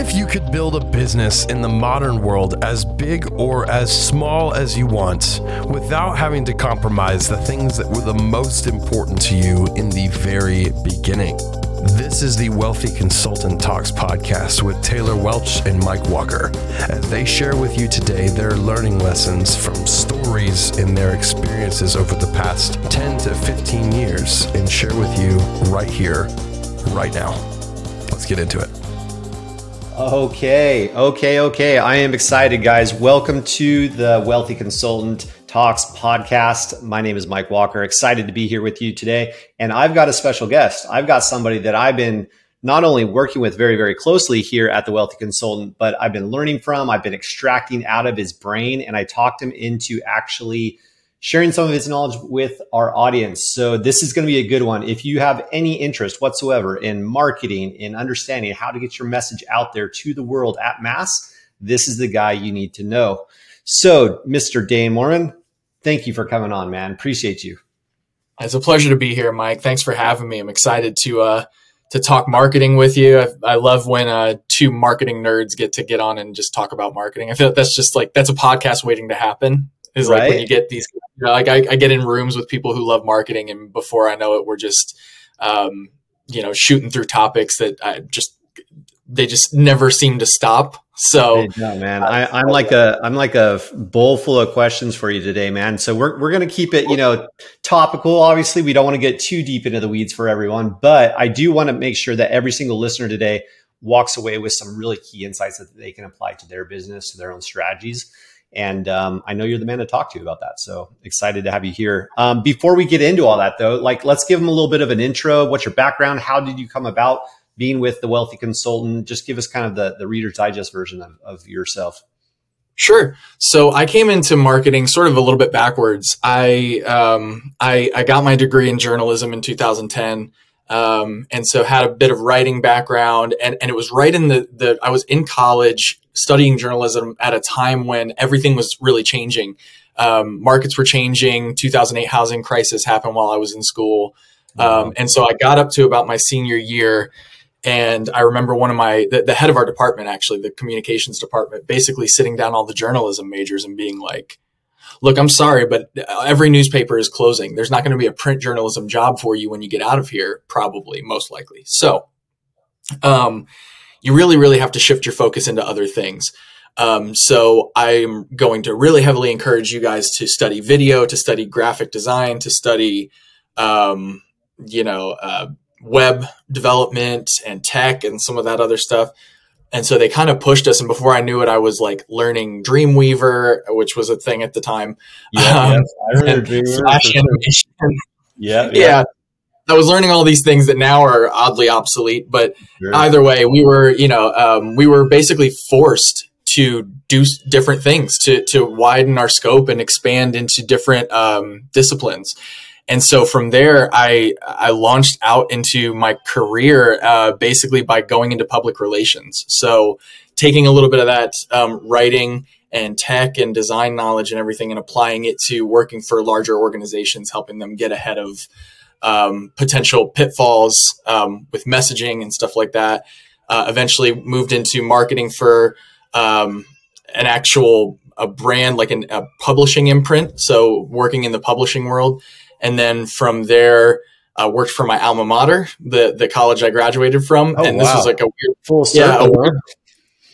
if you could build a business in the modern world as big or as small as you want without having to compromise the things that were the most important to you in the very beginning? This is the Wealthy Consultant Talks podcast with Taylor Welch and Mike Walker as they share with you today their learning lessons from stories in their experiences over the past 10 to 15 years and share with you right here, right now. Let's get into it. Okay, okay, okay. I am excited, guys. Welcome to the Wealthy Consultant Talks podcast. My name is Mike Walker. Excited to be here with you today. And I've got a special guest. I've got somebody that I've been not only working with very, very closely here at the Wealthy Consultant, but I've been learning from, I've been extracting out of his brain, and I talked him into actually sharing some of his knowledge with our audience. So this is going to be a good one. If you have any interest whatsoever in marketing, in understanding how to get your message out there to the world at mass, this is the guy you need to know. So, Mr. Dane Mohrmann, thank you for coming on, man. Appreciate you. It's a pleasure to be here, Mike. Thanks for having me. I'm excited to uh, to talk marketing with you. I, I love when uh, two marketing nerds get to get on and just talk about marketing. I feel like that's just like that's a podcast waiting to happen. Is right. like when you get these, you know, like I, I, get in rooms with people who love marketing, and before I know it, we're just, um, you know, shooting through topics that I just they just never seem to stop. So, no, man, I, am like a I'm like a bowl full of questions for you today, man. So we're we're gonna keep it, you know, topical. Obviously, we don't want to get too deep into the weeds for everyone, but I do want to make sure that every single listener today walks away with some really key insights that they can apply to their business, to their own strategies. And um, I know you're the man to talk to about that. So excited to have you here. Um, before we get into all that, though, like let's give them a little bit of an intro. What's your background? How did you come about being with the wealthy consultant just give us kind of the, the reader's digest version of, of yourself Sure. So I came into marketing sort of a little bit backwards. I um, I, I, got my degree in journalism in 2010, um, and so had a bit of writing background. And, and it was right in the the I was in college studying journalism at a time when everything was really changing. Um, markets were changing. 2008 housing crisis happened while I was in school, um, and so I got up to about my senior year and I remember one of my, the, the, head of our department, actually, the communications department, basically sitting down all the journalism majors and being like, look, I'm sorry, but every newspaper is closing. There's not going to be a print journalism job for you when you get out of here, probably, most likely. So, um, you really, really have to shift your focus into other things. Um, so I'm going to really heavily encourage you guys to study video, to study graphic design, to study, um, you know, uh, web development and tech and some of that other stuff. And so they kind of pushed us. And before I knew it, I was like learning Dreamweaver, which was a thing at the time. Yeah, um, yes. I remember Dreamweaver. Animation. Yeah, yeah, yeah. I was learning all these things that now are oddly obsolete. But sure. either way, we were, you know, um, we were basically forced to do different things to to widen our scope and expand into different um, disciplines. And so from there, I I launched out into my career uh, basically by going into public relations. So taking a little bit of that um, writing and tech and design knowledge and everything, and applying it to working for larger organizations, helping them get ahead of um, potential pitfalls um, with messaging and stuff like that. Uh, eventually, moved into marketing for um, an actual a brand like an, a publishing imprint. So working in the publishing world and then from there uh, worked for my alma mater, the the college I graduated from, oh, and this wow. was like a weird full circle. Yeah, weird,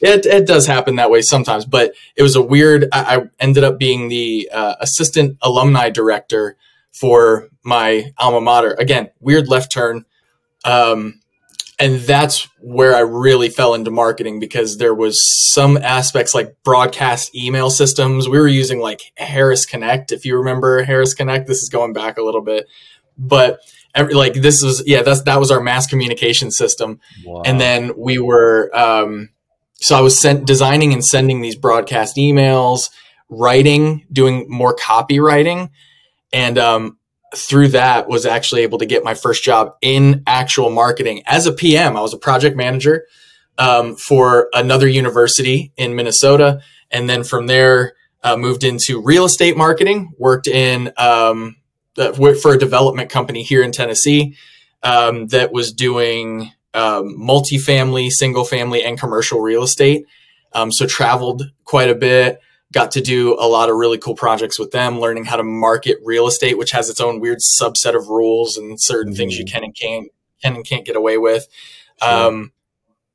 it it does happen that way sometimes, but it was a weird. I, I ended up being the uh, assistant alumni director for my alma mater. Again, weird left turn. Um, and that's where I really fell into marketing because there was some aspects like broadcast email systems. We were using like Harris Connect, if you remember Harris Connect. This is going back a little bit, but every, like this was yeah, that's that was our mass communication system. Wow. And then we were um, so I was sent designing and sending these broadcast emails, writing, doing more copywriting, and um, through that was actually able to get my first job in actual marketing as a PM. I was a project manager um, for another university in Minnesota, and then from there uh, moved into real estate marketing. Worked in um, for a development company here in Tennessee um, that was doing um, multifamily, single family, and commercial real estate. Um, so traveled quite a bit, got to do a lot of really cool projects with them, learning how to market real estate, which has its own weird subset of rules and certain mm-hmm. things you mm-hmm. can and can't can and can't get away with. Sure. Um,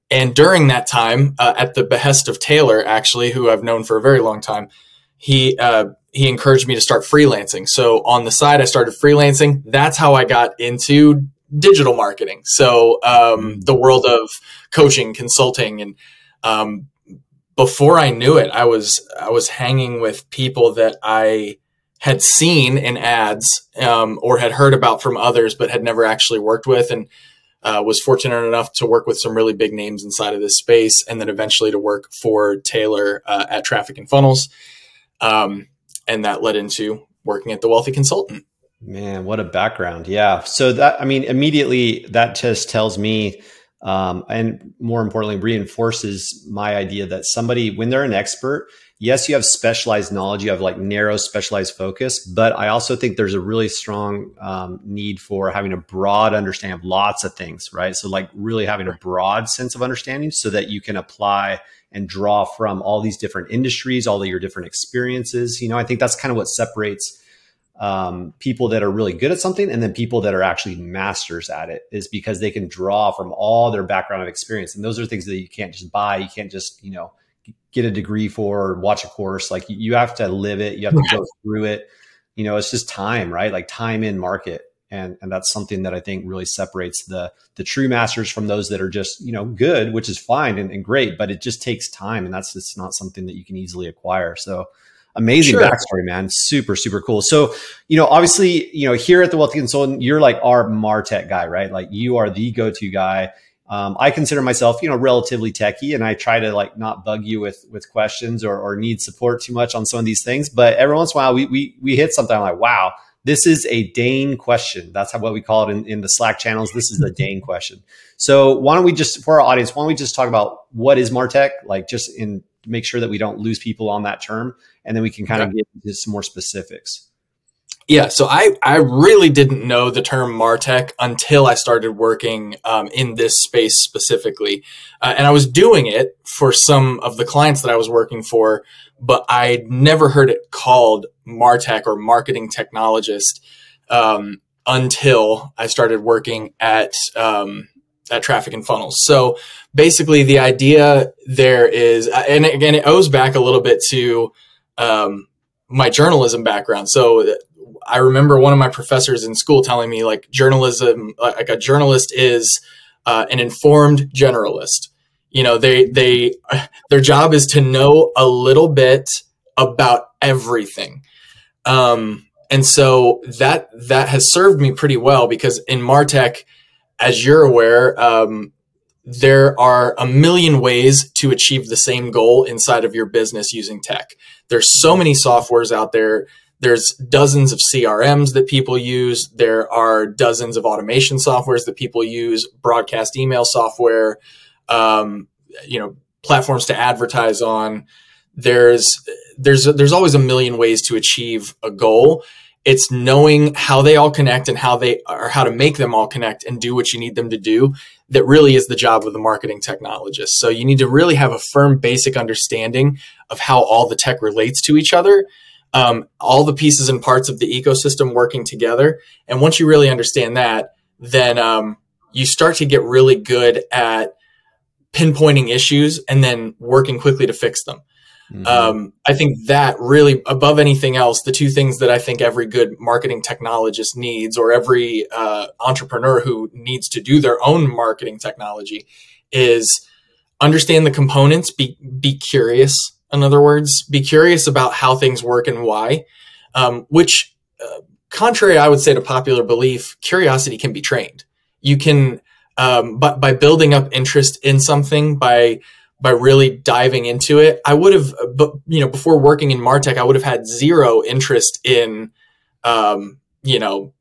and during that time, uh, at the behest of Taylor, actually, who I've known for a very long time, he uh, he encouraged me to start freelancing. So on the side, I started freelancing. That's how I got into digital marketing. So um, the world of coaching, consulting, and um, before I knew it, I was I was hanging with people that I had seen in ads um, or had heard about from others, but had never actually worked with, and uh, was fortunate enough to work with some really big names inside of this space, and then eventually to work for Taylor uh, at Traffic and Funnels, um, and that led into working at the Wealthy Consultant. Man, what a background! Yeah, so that I mean, immediately that just tells me um, and more importantly, reinforces my idea that somebody, when they're an expert, yes, you have specialized knowledge, you have like narrow specialized focus, but I also think there's a really strong um, need for having a broad understanding of lots of things, right? So, like, really having a broad sense of understanding so that you can apply and draw from all these different industries, all of your different experiences. You know, I think that's kind of what separates um, people that are really good at something and then people that are actually masters at it is because they can draw from all their background of experience. And those are things that you can't just buy. You can't just you know get a degree for or watch a course. Like you have to live it. You have to go through it. You know it's just time right? Like time in market. And and that's something that i think really separates the the true masters from those that are just you know good which is fine and, and great but it just takes time. And that's just not something that you can easily acquire. So amazing sure. backstory, man. Super, super cool. So, you know, obviously, you know, here at the Wealthy Consultant, you're like our Martech guy, right? Like you are the go-to guy. Um, I consider myself, you know, relatively techie, and I try to like not bug you with with questions or, or need support too much on some of these things. But every once in a while, we we we hit something I'm like, wow, this is a Dane question. That's how, what we call it in, in the Slack channels. This is the Dane question. So why don't we just for our audience, why don't we just talk about what is Martech, like just in make sure that we don't lose people on that term, and then we can kind okay. of get into some more specifics. Yeah, so I, I really didn't know the term Martech until I started working um, in this space specifically. Uh, and I was doing it for some of the clients that I was working for, but I'd never heard it called Martech or marketing technologist um, until I started working at um, at Traffic and Funnels. So basically, the idea there is, and again, it owes back a little bit to um, my journalism background. So I remember one of my professors in school telling me, like, journalism, like a journalist is uh, an informed generalist. You know, they they their job is to know a little bit about everything. Um, and so that that has served me pretty well because in Martech, as you're aware, um, there are a million ways to achieve the same goal inside of your business using tech. There's so many softwares out there. There's dozens of CRMs that people use. There are dozens of automation softwares that people use, broadcast email software, um, you know, platforms to advertise on. There's there's there's always a million ways to achieve a goal it's knowing how they all connect and how they or how to make them all connect and do what you need them to do that really is the job of the marketing technologist. So you need to really have a firm basic understanding of how all the tech relates to each other um, all the pieces and parts of the ecosystem working together. And once you really understand that then um, you start to get really good at pinpointing issues and then working quickly to fix them Mm-hmm. Um, I think that really, above anything else, the two things that I think every good marketing technologist needs, or every uh, entrepreneur who needs to do their own marketing technology, is understand the components. Be be curious. In other words, be curious about how things work and why. Um, which, uh, contrary, I would say to popular belief, curiosity can be trained. You can, um, but by building up interest in something, by by really diving into it. I would have, but you know, before working in Martech, I would have had zero interest in, um, you know,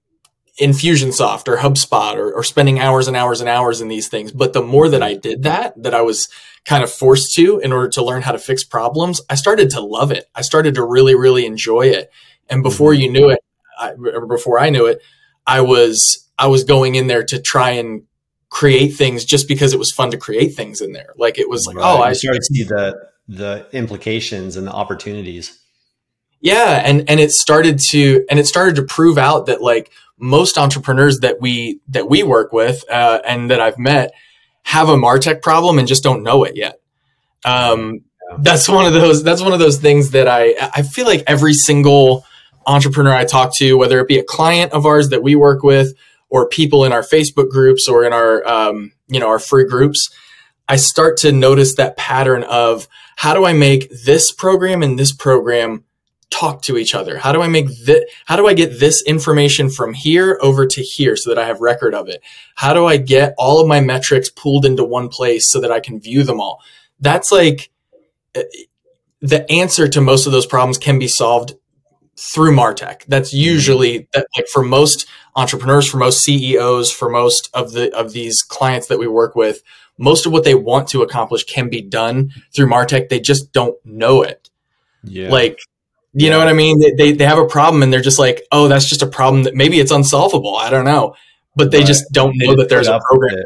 Infusionsoft or HubSpot or, or spending hours and hours and hours in these things. But the more that I did that, that I was kind of forced to in order to learn how to fix problems, I started to love it. I started to really, really enjoy it. And before you knew it, I, or before I knew it, I was I was going in there to try and create things just because it was fun to create things in there. Like it was like, right. oh, I started to see the the implications and the opportunities. Yeah, and and it started to and it started to prove out that like most entrepreneurs that we that we work with uh, and that I've met have a martech problem and just don't know it yet. Um, that's one of those that's one of those things that I I feel like every single entrepreneur I talk to, whether it be a client of ours that we work with or people in our Facebook groups or in our um, you know our free groups, I start to notice that pattern of how do I make this program and this program talk to each other? How do I make that? How do I get this information from here over to here so that I have record of it? How do I get all of my metrics pooled into one place so that I can view them all? That's like uh, the answer to most of those problems can be solved through martech. That's mm-hmm. usually that like for most entrepreneurs for most ceos for most of the of these clients that we work with most of what they want to accomplish can be done through martech. They just don't know it. Yeah. Like you know what i mean? They, they, they have a problem and they're just like oh that's just a problem that maybe it's unsolvable. I don't know. But they right. just don't know that there's a program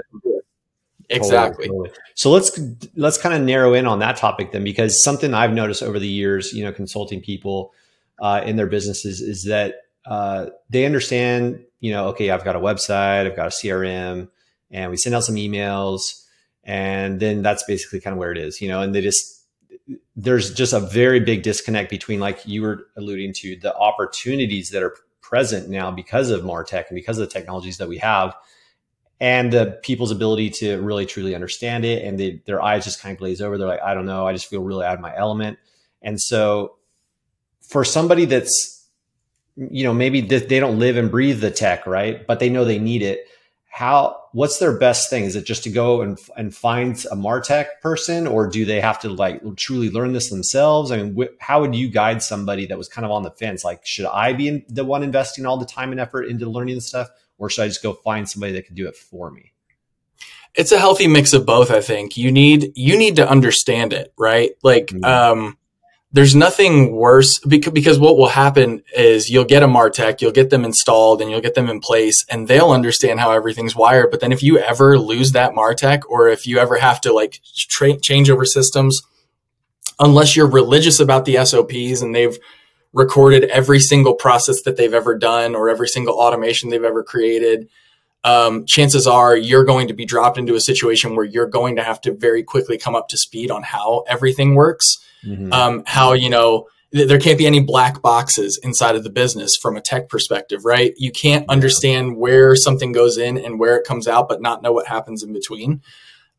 exactly totally, totally. so let's let's kind of narrow in on that topic then because something i've noticed over the years you know consulting people uh, in their businesses is that uh, they understand, you know, okay, I've got a website, I've got a CRM, and we send out some emails, and then that's basically kind of where it is, you know, and they just there's just a very big disconnect between like you were alluding to the opportunities that are present now because of martech and because of the technologies that we have and the people's ability to really truly understand it and they, their eyes just kind of glaze over they're like i don't know i just feel really out of my element. And so for somebody that's you know maybe they don't live and breathe the tech right? But they know they need it. How what's their best thing? Is it just to go and, and find a martech person or do they have to like truly learn this themselves? I mean wh- how would you guide somebody that was kind of on the fence? Like should i be the one investing all the time and effort into learning this stuff or should i just go find somebody that can do it for me? It's a healthy mix of both i think. You need you need to understand it right? Like mm-hmm. um there's nothing worse because, because what will happen is you'll get a martech you'll get them installed and you'll get them in place and they'll understand how everything's wired. But then if you ever lose that martech or if you ever have to like tra- change over systems unless you're religious about the sops and they've recorded every single process that they've ever done or every single automation they've ever created um, chances are you're going to be dropped into a situation where you're going to have to very quickly come up to speed on how everything works mm-hmm. um, how you know th- there can't be any black boxes inside of the business from a tech perspective right you can't understand where something goes in and where it comes out but not know what happens in between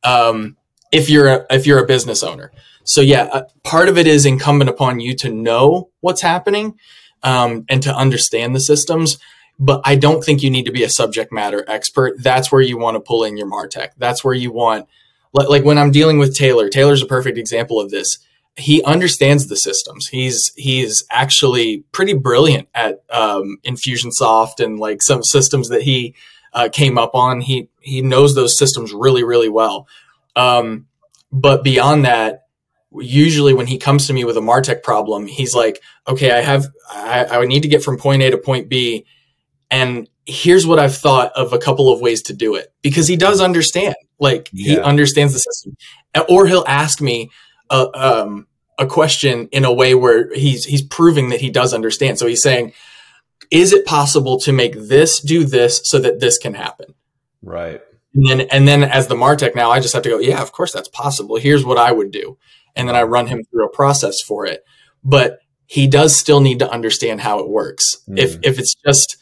um, if you're a, if you're a business owner so yeah uh, part of it is incumbent upon you to know what's happening um, and to understand the systems but I don't think you need to be a subject matter expert. That's where you want to pull in your Martech. That's where you want, like when I'm dealing with Taylor, Taylor's a perfect example of this he understands the systems. He's he's actually pretty brilliant at um, Infusionsoft and like some systems that he uh, came up on. He he knows those systems really really well. Um, but beyond that, usually when he comes to me with a Martech problem, he's like, "Okay, I have I, I need to get from point A to point B, and here's what I've thought of a couple of ways to do it." Because he does understand, like yeah. he understands the system, or he'll ask me a, um, a question in a way where he's he's proving that he does understand. So he's saying, "Is it possible to make this do this so that this can happen?" Right. And then and then as the Martech now, I just have to go, "Yeah, of course that's possible. Here's what I would do," and then I run him through a process for it. But he does still need to understand how it works. Mm. If if it's just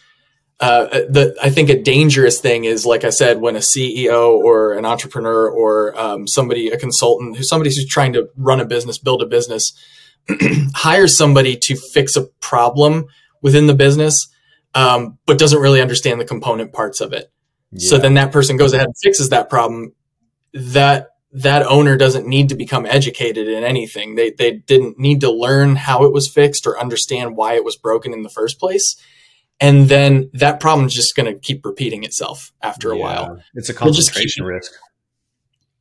uh, the I think a dangerous thing is, like I said, when a CEO or an entrepreneur or um, somebody, a consultant, who somebody who's trying to run a business, build a business, hires somebody to fix a problem within the business, um, but doesn't really understand the component parts of it. Yeah. So then that person goes ahead and fixes that problem. That that owner doesn't need to become educated in anything. They they didn't need to learn how it was fixed or understand why it was broken in the first place and then that problem is just going to keep repeating itself after a yeah, while. It's a concentration we'll risk.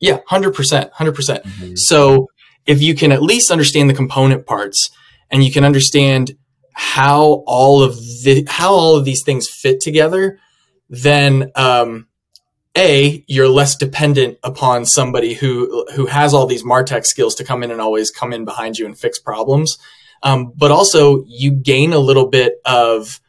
Yeah, hundred percent, hundred percent. Mm-hmm. So if you can at least understand the component parts and you can understand how all of the how all of these things fit together, then um, a you're less dependent upon somebody who who has all these martech skills to come in and always come in behind you and fix problems um, but also you gain a little bit of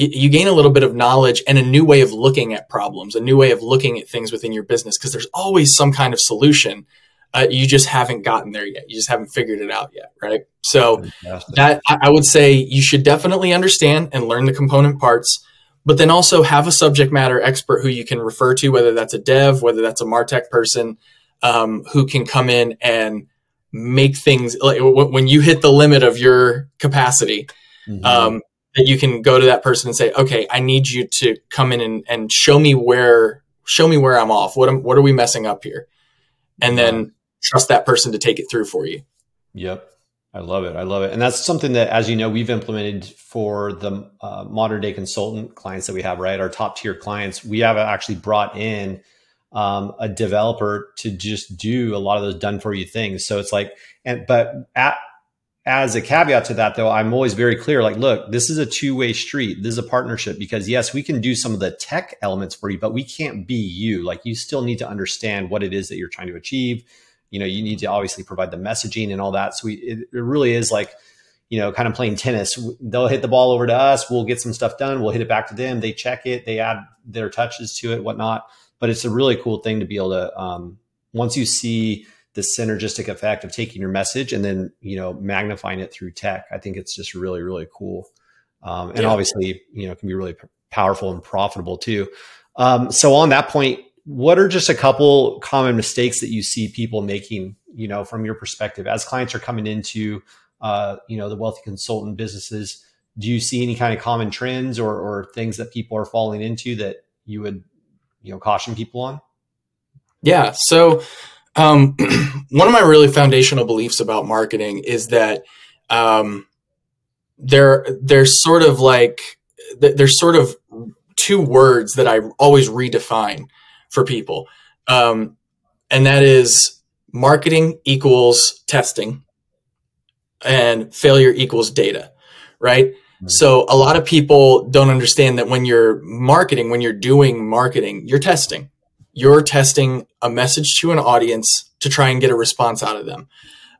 you gain a little bit of knowledge and a new way of looking at problems a new way of looking at things within your business because there's always some kind of solution uh, you just haven't gotten there yet you just haven't figured it out yet right so Fantastic. that i would say you should definitely understand and learn the component parts but then also have a subject matter expert who you can refer to, whether that's a dev, whether that's a Martech person, um, who can come in and make things like when you hit the limit of your capacity, mm-hmm. um, that you can go to that person and say, okay, I need you to come in and, and show me where, show me where I'm off. What am, what are we messing up here? And then trust that person to take it through for you. Yep. I love it. I love it. And that's something that, as you know, we've implemented for the uh, modern day consultant clients that we have, right? Our top tier clients. We have actually brought in um, a developer to just do a lot of those done for you things. So it's like, and, but at, as a caveat to that though, I'm always very clear like, look, this is a two way street. This is a partnership because yes, we can do some of the tech elements for you, but we can't be you. Like you still need to understand what it is that you're trying to achieve. You know you need to obviously provide the messaging and all that. So we, it, it really is like you know kind of playing tennis. They'll hit the ball over to us. We'll get some stuff done. We'll hit it back to them. They check it. They add their touches to it whatnot. But it's a really cool thing to be able to um, once you see the synergistic effect of taking your message and then you know magnifying it through tech. I think it's just really really cool. Um, and yeah. obviously you know can be really p- powerful and profitable too. Um, so on that point what are just a couple common mistakes that you see people making you know from your perspective as clients are coming into uh, you know the wealthy consultant businesses? Do you see any kind of common trends or, or things that people are falling into that you would you know caution people on? Yeah. So um, one of my really foundational beliefs about marketing is that um, there there's sort of like there's sort of two words that I always redefine for people. Um, and that is marketing equals testing and failure equals data, right? Mm-hmm. So a lot of people don't understand that when you're marketing, when you're doing marketing, you're testing. You're testing a message to an audience to try and get a response out of them.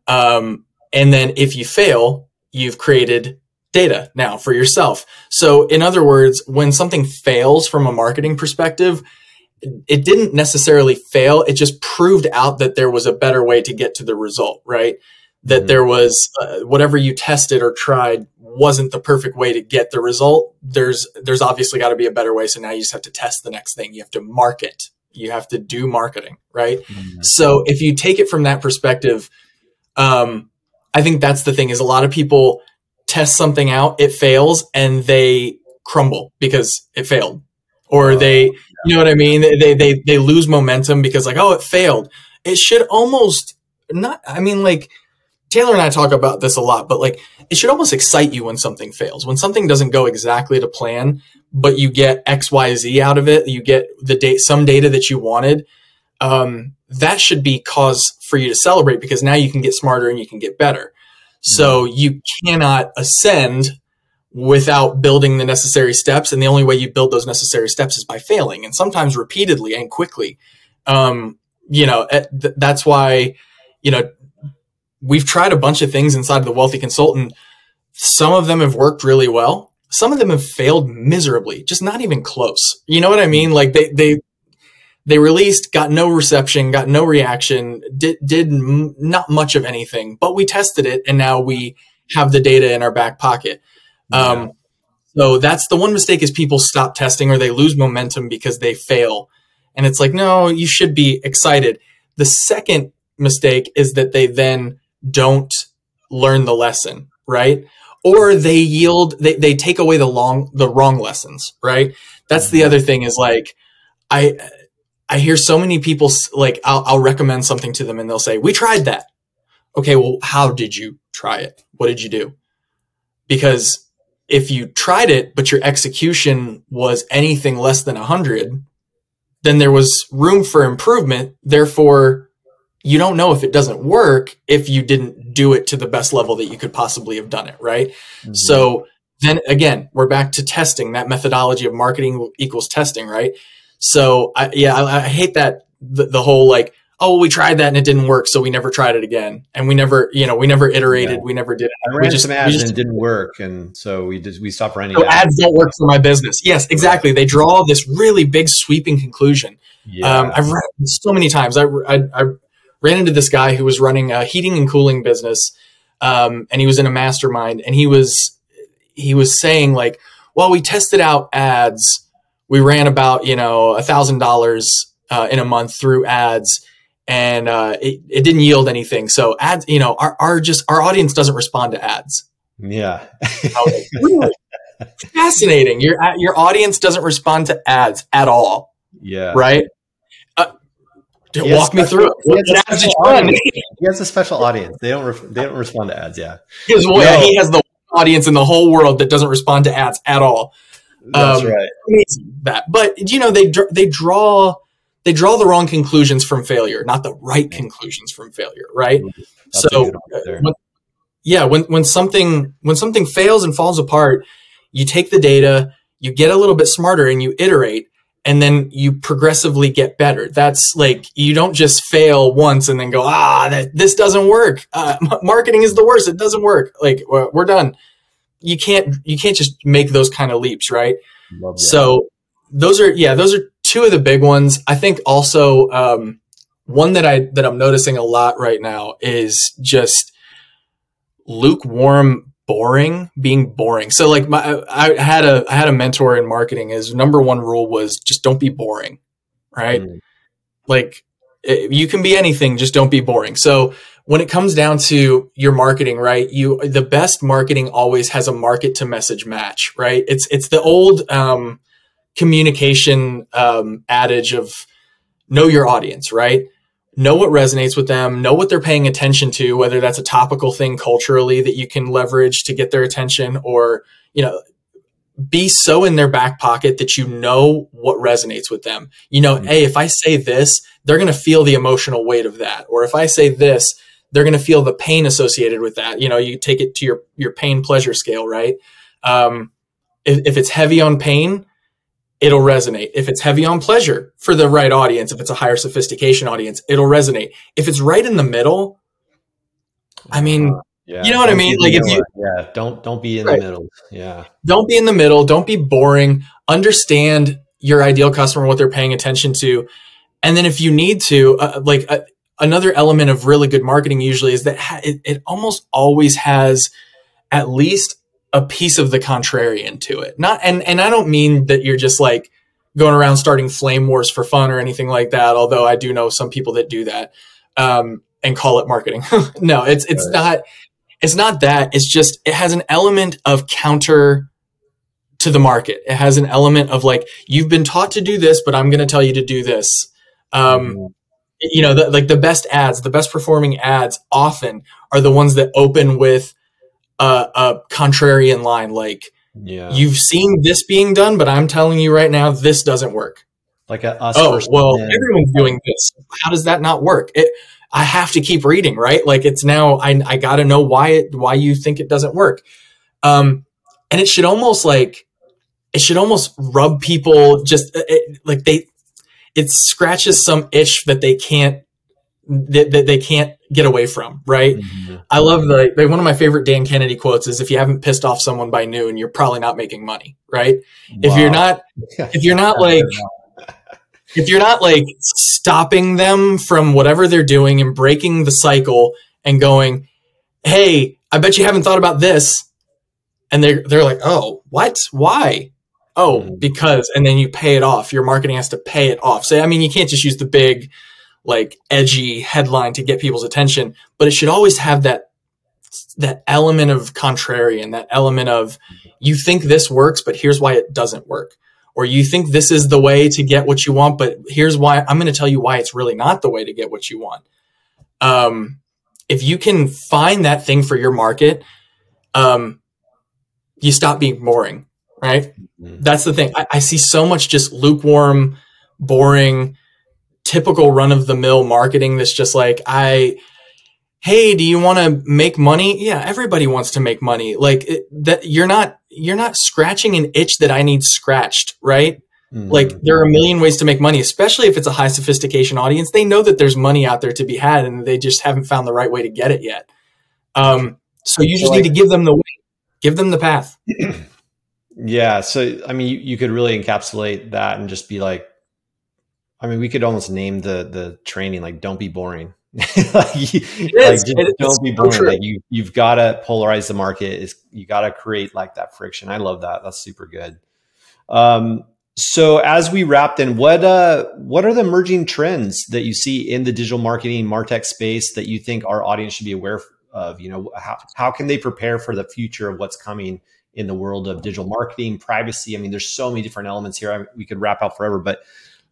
Um, and then if you fail, you've created data now for yourself. So in other words, when something fails from a marketing perspective, it didn't necessarily fail. It just proved out that there was a better way to get to the result, right? That mm-hmm. there was uh, whatever you tested or tried wasn't the perfect way to get the result. There's there's obviously got to be a better way. So now you just have to test the next thing. You have to market. You have to do marketing, right? Mm-hmm. So if you take it from that perspective, um, I think that's the thing. Is a lot of people test something out, it fails, and they crumble because it failed or they you know what i mean they they they lose momentum because like oh it failed it should almost not i mean like taylor and i talk about this a lot but like it should almost excite you when something fails when something doesn't go exactly to plan but you get xyz out of it you get the date some data that you wanted um, that should be cause for you to celebrate because now you can get smarter and you can get better so you cannot ascend without building the necessary steps. And the only way you build those necessary steps is by failing and sometimes repeatedly and quickly. Um, you know, th- that's why, you know, we've tried a bunch of things inside of the wealthy consultant. Some of them have worked really well. Some of them have failed miserably, just not even close. You know what I mean? Like they, they, they released, got no reception, got no reaction, did, did m- not much of anything, but we tested it and now we have the data in our back pocket. Um, so that's the one mistake is people stop testing or they lose momentum because they fail. And it's like, no, you should be excited. The second mistake is that they then don't learn the lesson, right? Or they yield, they, they take away the long, the wrong lessons, right? That's the other thing is like, I, I hear so many people like, I'll, I'll recommend something to them and they'll say, we tried that. Okay. Well, how did you try it? What did you do? Because if you tried it, but your execution was anything less than a 100, then there was room for improvement. Therefore, you don't know if it doesn't work if you didn't do it to the best level that you could possibly have done it, right? Mm-hmm. So then again, we're back to testing that methodology of marketing equals testing, right? So I, yeah, I, I hate that the, the, whole like, oh, we tried that and it didn't work, so we never tried it again, and we never, you know, we never iterated, yeah. we never did. It. I ran we just, some ads just, and it didn't work, and so we just we stopped running. So ads. ads don't work for my business. Yes, exactly. They draw this really big sweeping conclusion. Yeah. Um, I've read so many times. I, I, I ran into this guy who was running a heating and cooling business, um, and he was in a mastermind, and he was he was saying like, well, we tested out ads. We ran about you know a thousand dollars uh, in a month through ads and uh, it, it didn't yield anything. So ads you know our, our just our audience doesn't respond to ads. Yeah. Really? fascinating. Your your audience doesn't respond to ads at all. Yeah. Right walk me through it. He has, he has a special audience. They don't. Re- they don't respond to ads. Yeah. His, no. yeah, he has the audience in the whole world that doesn't respond to ads at all. That's um, right. That, but you know, they they draw they draw the wrong conclusions from failure, not the right conclusions from failure, right? That's so, uh, when, yeah, when when something when something fails and falls apart, you take the data, you get a little bit smarter, and you iterate, and then you progressively get better. That's like you don't just fail once and then go, ah, that, this doesn't work. Uh, marketing is the worst; it doesn't work. Like we're done you can't you can't just make those kind of leaps, right? So those are yeah, those are two of the big ones. I think also um, one that I that I'm noticing a lot right now is just lukewarm boring being boring so like my, i had a i had a mentor in marketing his number one rule was just don't be boring right mm. like it, you can be anything just don't be boring so when it comes down to your marketing, right? You the best marketing always has a market to message match, right? It's it's the old um, communication um, adage of know your audience, right? Know what resonates with them, know what they're paying attention to, whether that's a topical thing culturally that you can leverage to get their attention, or you know, be so in their back pocket that you know what resonates with them. You know, mm-hmm. hey, if I say this, they're going to feel the emotional weight of that, or if I say this, they're going to feel the pain associated with that. You know, you take it to your your pain pleasure scale, right? Um, if, if it's heavy on pain, it'll resonate. If it's heavy on pleasure for the right audience, if it's a higher sophistication audience, it'll resonate. If it's right in the middle, I mean, uh, yeah, you know what I mean? Like if you yeah, don't don't be in right. the middle. Yeah. Don't be in the middle, don't be boring. Understand your ideal customer what they're paying attention to. And then if you need to uh, like uh, another element of really good marketing usually is that it, it almost always has at least a piece of the contrarian to it. Not and and I don't mean that you're just like going around starting flame wars for fun or anything like that. Although I do know some people that do that um, and call it marketing. no, it's it's right. not. It's not that. It's just it has an element of counter to the market. It has an element of like you've been taught to do this, but I'm going to tell you to do this. Um, mm-hmm you know, the, like the best ads, the best performing ads often are the ones that open with a, a contrarian line, like, yeah. you've seen this being done, but I'm telling you right now, this doesn't work. Like a oh well, everyone's doing this. How does that not work? It, I have to keep reading, right? Like it's now I I got to know why it why you think it doesn't work. Um, and it should almost like it should almost rub people just it, like they it scratches some itch that they can't that, that they can't get away from, right? Mm-hmm. I love the one of my favorite Dan Kennedy quotes is if you haven't pissed off someone by noon, you're probably not making money, right? Wow. If you're not if you're not like if you're not like stopping them from whatever they're doing and breaking the cycle and going, "Hey, I bet you haven't thought about this." And they're they're like, "Oh, what? Why?" oh, mm-hmm. because, and then you pay it off. Your marketing has to pay it off. So, I mean, you can't just use the big, like edgy headline to get people's attention, but it should always have that, that element of contrarian, that element of you think this works, but here's why it doesn't work. Or you think this is the way to get what you want, but here's why I'm going to tell you why it's really not the way to get what you want. Um, if you can find that thing for your market, um, you stop being boring right? Mm-hmm. That's the thing. I, I, see so much just lukewarm, boring, typical run of the mill marketing that's just like, I, hey, do you want to make money? Yeah, everybody wants to make money. Like it, that, you're not, you're not scratching an itch that I need scratched, right? Mm-hmm. Like there are a million ways to make money, especially if it's a high sophistication audience. They know that there's money out there to be had, and they just haven't found the right way to get it yet. Um, so you just like, need to give them the way, give them the path. yeah. So I mean, you, you could really encapsulate that and just be like, I mean, we could almost name the the training like "Don't be boring." like, you, like don't be boring. So like you you've got to polarize the market. Is you got to create like that friction. I love that. That's super good. Um, so as we wrap, then what uh, what are the emerging trends that you see in the digital marketing martech space that you think our audience should be aware of? You know, how how can they prepare for the future of what's coming in the world of digital marketing, privacy? I mean, there's so many different elements here. I, we could wrap out forever, but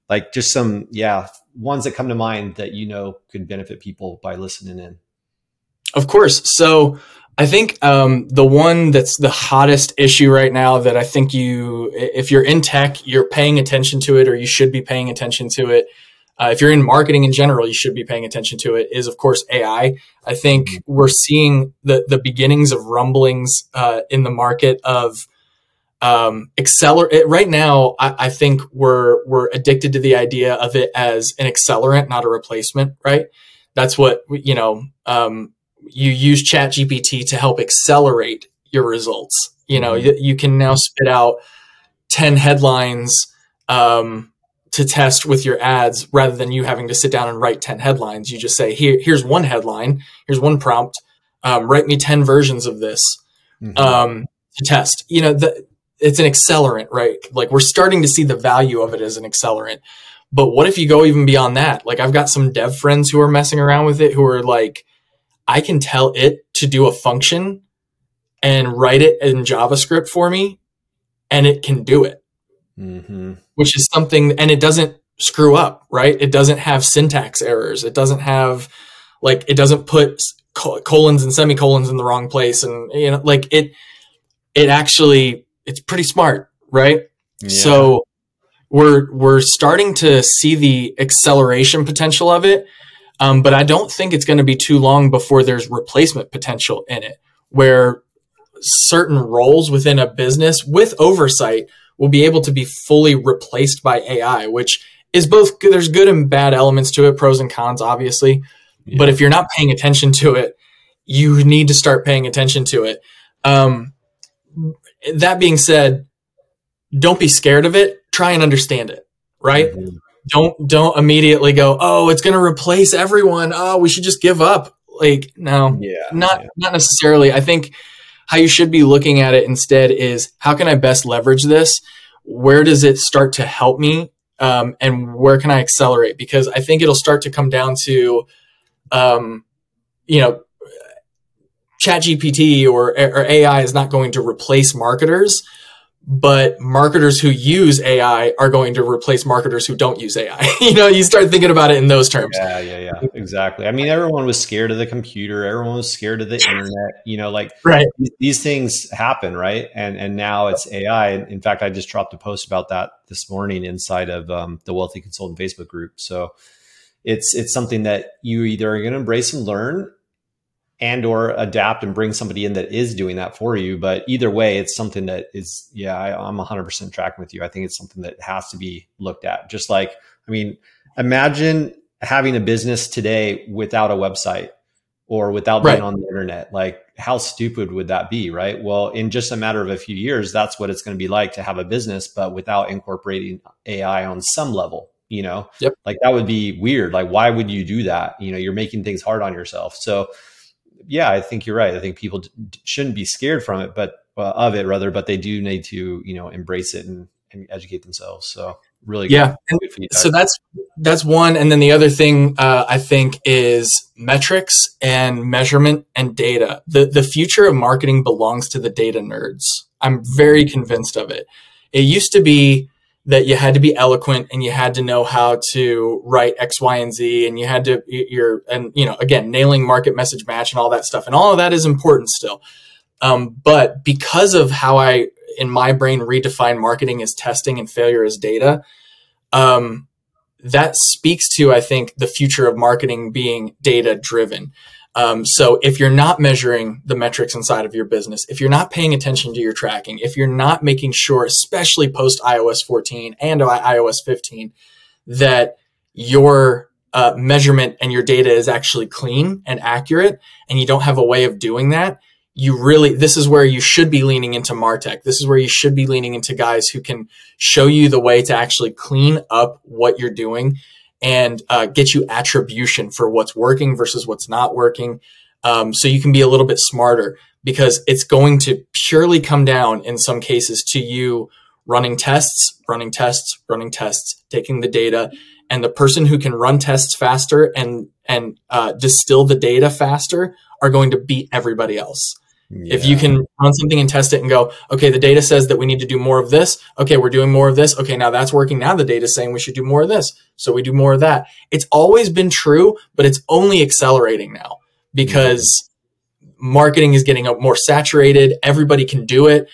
like just some yeah ones that come to mind that you know could benefit people by listening in. Of course. So I think um, the one that's the hottest issue right now that I think you, if you're in tech, you're paying attention to it, or you should be paying attention to it. Uh, if you're in marketing in general, you should be paying attention to it. Is of course AI. I think mm-hmm. we're seeing the the beginnings of rumblings uh, in the market of um, accelerate. Right now, I, I think we're we're addicted to the idea of it as an accelerant, not a replacement. Right? That's what you know. Um, you use chat gpt to help accelerate your results you know mm-hmm. you, you, can now spit out 10 headlines um, to test with your ads rather than you having to sit down and write 10 headlines you just say here here's one headline here's one prompt um, write me 10 versions of this mm-hmm. um, to test you know the, it's an accelerant right like we're starting to see the value of it as an accelerant but what if you go even beyond that like i've got some dev friends who are messing around with it who are like I can tell it to do a function and write it in JavaScript for me, and it can do it, mm-hmm. which is something, and it doesn't screw up, right? It doesn't have syntax errors. It doesn't have, like, it doesn't put colons and semicolons in the wrong place. And, you know, like it, it actually, it's pretty smart, right? Yeah. So we're, we're starting to see the acceleration potential of it um, but I don't think it's going to be too long before there's replacement potential in it, where certain roles within a business with oversight will be able to be fully replaced by AI, which is both there's good and bad elements to it, pros and cons, obviously. Yeah. But if you're not paying attention to it, you need to start paying attention to it. Um, that being said, don't be scared of it. Try and understand it, right? Mm-hmm don't don't immediately go, oh, it's going to replace everyone. Oh, we should just give up. Like, no, yeah, not yeah. not necessarily. I think how you should be looking at it instead is how can I best leverage this? Where does it start to help me? Um, and where can I accelerate? Because I think it'll start to come down to, um, you know, Chat GPT or, or AI is not going to replace marketers but marketers who use AI are going to replace marketers who don't use AI. you know, you start thinking about it in those terms. Yeah, yeah, yeah, exactly. I mean, everyone was scared of the computer. Everyone was scared of the internet. You know, like right. these, these things happen, right? And and now it's AI. In fact, I just dropped a post about that this morning inside of um, the Wealthy Consultant Facebook group. So it's it's something that you either are going to embrace and learn and or adapt and bring somebody in that is doing that for you. But either way it's something that is yeah I, i'm 100% tracking with you. I think it's something that has to be looked at. Just like i mean imagine having a business today without a website or without being on the internet. Like how stupid would that be right? Well in just a matter of a few years that's what it's going to be like to have a business but without incorporating ai on some level you know? Yep. like that would be weird. Like why would you do that? You know you're making things hard on yourself. So yeah, I think you're right. I think people d- shouldn't be scared from it, but uh, of it rather, but they do need to, you know, embrace it and, and educate themselves. So really, yeah. Good, good so that's that's one, and then the other thing uh, I think is metrics and measurement and data. the The future of marketing belongs to the data nerds. I'm very convinced of it. It used to be that you had to be eloquent and you had to know how to write X, Y, and Z, and you had to you're and you know again nailing market message match and all that stuff, and all of that is important still. Um, but because of how I in my brain redefine marketing as testing and failure as data, um, that speaks to I think the future of marketing being data driven. Um, so if you're not measuring the metrics inside of your business, if you're not paying attention to your tracking, if you're not making sure, especially post iOS 14 and iOS 15, that your uh, measurement and your data is actually clean and accurate, and you don't have a way of doing that, you really this is where you should be leaning into martech. This is where you should be leaning into guys who can show you the way to actually clean up what you're doing and uh, get you attribution for what's working versus what's not working. Um, so you can be a little bit smarter because it's going to purely come down in some cases to you running tests running tests running tests taking the data and the person who can run tests faster and and uh, distill the data faster are going to beat everybody else yeah. If you can run something and test it and go, okay, the data says that we need to do more of this. Okay, we're doing more of this. Okay, now that's working. Now the data is saying we should do more of this. So we do more of that. It's always been true, but it's only accelerating now because mm-hmm. marketing is getting more saturated. Everybody can do it.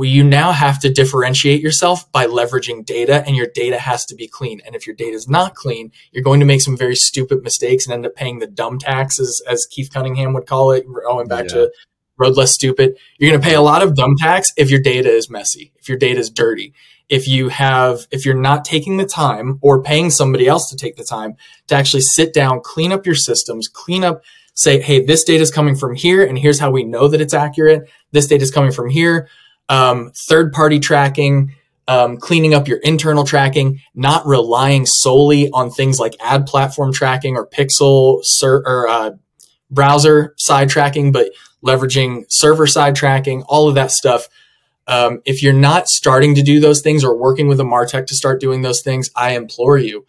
you now have to differentiate yourself by leveraging data and your data has to be clean. And if your data is not clean, you're going to make some very stupid mistakes and end up paying the dumb taxes, as Keith Cunningham would call it, going back yeah. to road less stupid. You're going to pay a lot of dumb tax if your data is messy, if your data is dirty, if you have, if you're not taking the time or paying somebody else to take the time to actually sit down, clean up your systems, clean up, say, hey, this data is coming from here, and here's how we know that it's accurate. This data is coming from here. Um, third party tracking. Um, cleaning up your internal tracking, not relying solely on things like ad platform tracking or pixel ser- or uh, browser side tracking, but leveraging server side tracking, all of that stuff. Um, if you're not starting to do those things or working with a Martech to start doing those things, I implore you.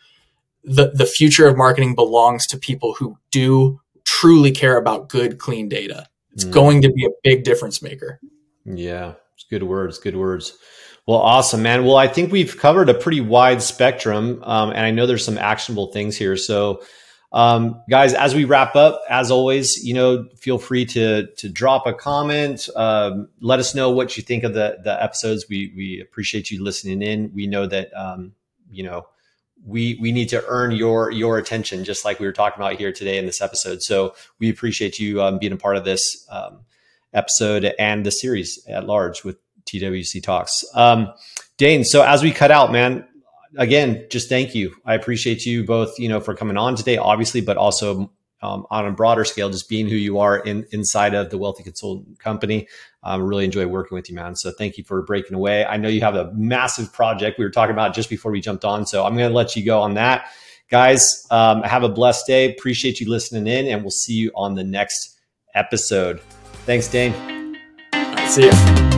The, the future of marketing belongs to people who do truly care about good, clean data. It's mm. going to be a big difference maker. Yeah, it's good words. Good words. Well, awesome, man. Well, I think we've covered a pretty wide spectrum, um, and I know there's some actionable things here. So, um, guys, as we wrap up, as always, you know, feel free to to drop a comment. Um, let us know what you think of the the episodes. We we appreciate you listening in. We know that um, you know we we need to earn your your attention, just like we were talking about here today in this episode. So we appreciate you um, being a part of this um, episode and the series at large with TWC Talks. Um, Dane, so as we cut out, man, again, just thank you. I appreciate you both, you know, for coming on today, obviously, but also um, on a broader scale, just being who you are in inside of the Wealthy Consultant Company. Um, really enjoy working with you, man. So thank you for breaking away. I know you have a massive project we were talking about just before we jumped on, so I'm going to let you go on that, guys. Um, have a blessed day. Appreciate you listening in, and we'll see you on the next episode. Thanks, Dane. See you.